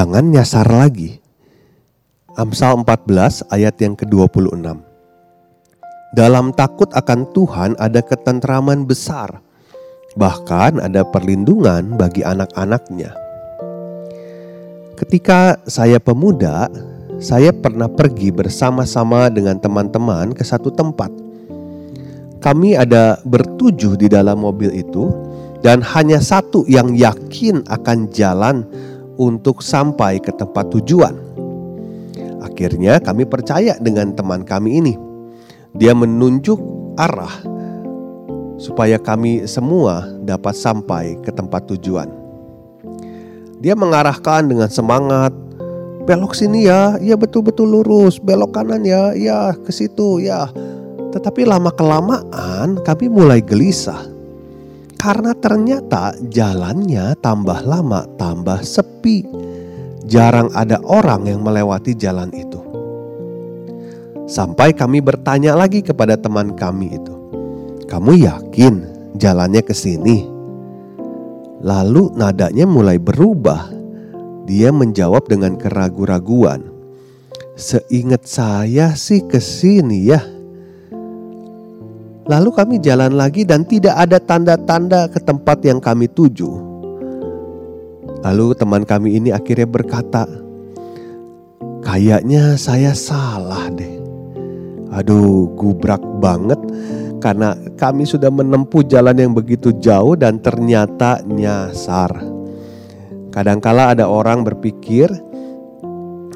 Jangan nyasar lagi. Amsal 14 ayat yang ke-26. Dalam takut akan Tuhan ada ketentraman besar. Bahkan ada perlindungan bagi anak-anaknya. Ketika saya pemuda, saya pernah pergi bersama-sama dengan teman-teman ke satu tempat. Kami ada bertujuh di dalam mobil itu dan hanya satu yang yakin akan jalan untuk sampai ke tempat tujuan. Akhirnya kami percaya dengan teman kami ini. Dia menunjuk arah supaya kami semua dapat sampai ke tempat tujuan. Dia mengarahkan dengan semangat, belok sini ya, ya betul-betul lurus, belok kanan ya, ya ke situ ya. Tetapi lama kelamaan kami mulai gelisah karena ternyata jalannya tambah lama tambah sepi. Jarang ada orang yang melewati jalan itu. Sampai kami bertanya lagi kepada teman kami itu. Kamu yakin jalannya ke sini? Lalu nadanya mulai berubah. Dia menjawab dengan keraguan-raguan. Seingat saya sih ke sini ya. Lalu kami jalan lagi dan tidak ada tanda-tanda ke tempat yang kami tuju. Lalu teman kami ini akhirnya berkata, "Kayaknya saya salah deh." Aduh, gubrak banget karena kami sudah menempuh jalan yang begitu jauh dan ternyata nyasar. Kadangkala ada orang berpikir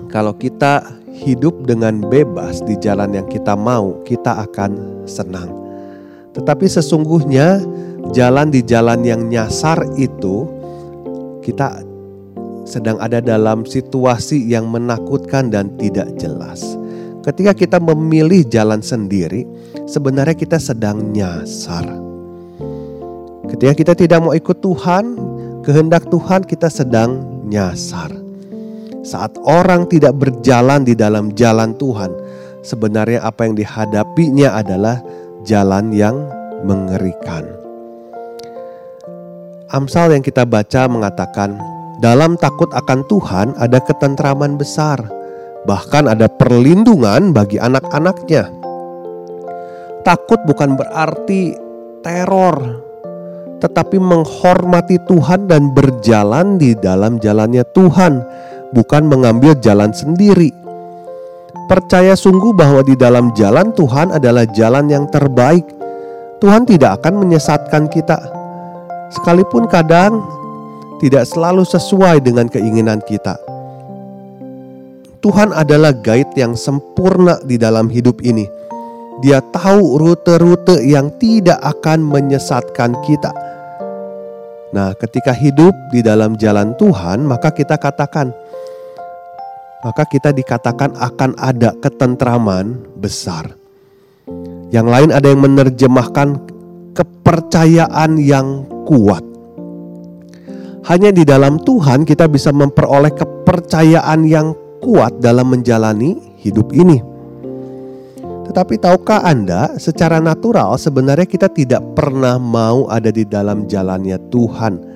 kalau kita hidup dengan bebas di jalan yang kita mau, kita akan senang. Tetapi sesungguhnya jalan di jalan yang nyasar itu kita sedang ada dalam situasi yang menakutkan dan tidak jelas. Ketika kita memilih jalan sendiri, sebenarnya kita sedang nyasar. Ketika kita tidak mau ikut Tuhan, kehendak Tuhan kita sedang nyasar. Saat orang tidak berjalan di dalam jalan Tuhan, sebenarnya apa yang dihadapinya adalah jalan yang mengerikan. Amsal yang kita baca mengatakan, dalam takut akan Tuhan ada ketentraman besar, bahkan ada perlindungan bagi anak-anaknya. Takut bukan berarti teror, tetapi menghormati Tuhan dan berjalan di dalam jalannya Tuhan, bukan mengambil jalan sendiri. Percaya sungguh bahwa di dalam jalan Tuhan adalah jalan yang terbaik. Tuhan tidak akan menyesatkan kita, sekalipun kadang tidak selalu sesuai dengan keinginan kita. Tuhan adalah guide yang sempurna di dalam hidup ini. Dia tahu rute-rute yang tidak akan menyesatkan kita. Nah, ketika hidup di dalam jalan Tuhan, maka kita katakan, maka kita dikatakan akan ada ketentraman besar. Yang lain ada yang menerjemahkan kepercayaan yang kuat. Hanya di dalam Tuhan kita bisa memperoleh kepercayaan yang kuat dalam menjalani hidup ini. Tetapi tahukah Anda, secara natural sebenarnya kita tidak pernah mau ada di dalam jalannya Tuhan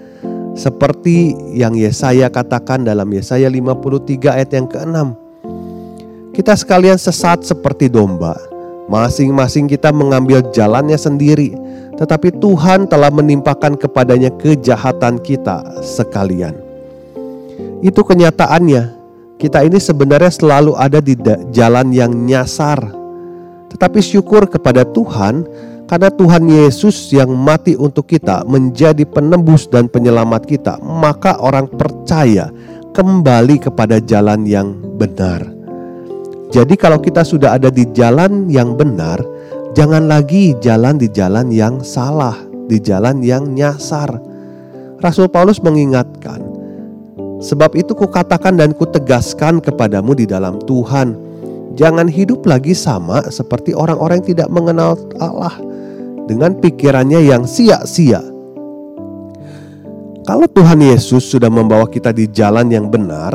seperti yang Yesaya katakan dalam Yesaya 53 ayat yang ke-6. Kita sekalian sesat seperti domba. Masing-masing kita mengambil jalannya sendiri. Tetapi Tuhan telah menimpakan kepadanya kejahatan kita sekalian. Itu kenyataannya. Kita ini sebenarnya selalu ada di jalan yang nyasar. Tetapi syukur kepada Tuhan karena Tuhan Yesus yang mati untuk kita menjadi penebus dan penyelamat kita, maka orang percaya kembali kepada jalan yang benar. Jadi kalau kita sudah ada di jalan yang benar, Jangan lagi jalan di jalan yang salah, di jalan yang nyasar. Rasul Paulus mengingatkan, sebab itu kukatakan dan kutegaskan kepadamu di dalam Tuhan, jangan hidup lagi sama seperti orang-orang yang tidak mengenal Allah dengan pikirannya yang sia-sia. Kalau Tuhan Yesus sudah membawa kita di jalan yang benar,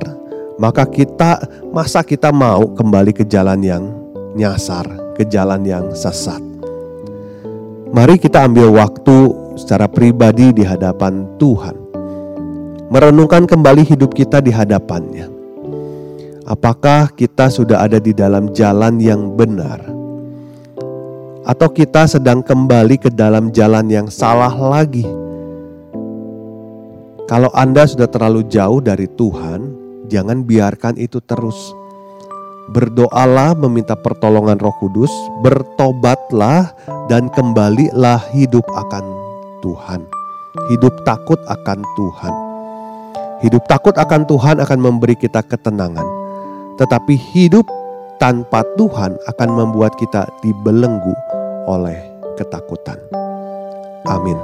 maka kita masa kita mau kembali ke jalan yang nyasar, ke jalan yang sesat. Mari kita ambil waktu secara pribadi di hadapan Tuhan. Merenungkan kembali hidup kita di hadapannya. Apakah kita sudah ada di dalam jalan yang benar? atau kita sedang kembali ke dalam jalan yang salah lagi. Kalau Anda sudah terlalu jauh dari Tuhan, jangan biarkan itu terus. Berdoalah meminta pertolongan Roh Kudus, bertobatlah dan kembalilah hidup akan Tuhan. Hidup takut akan Tuhan. Hidup takut akan Tuhan akan memberi kita ketenangan. Tetapi hidup tanpa Tuhan akan membuat kita dibelenggu oleh ketakutan. Amin.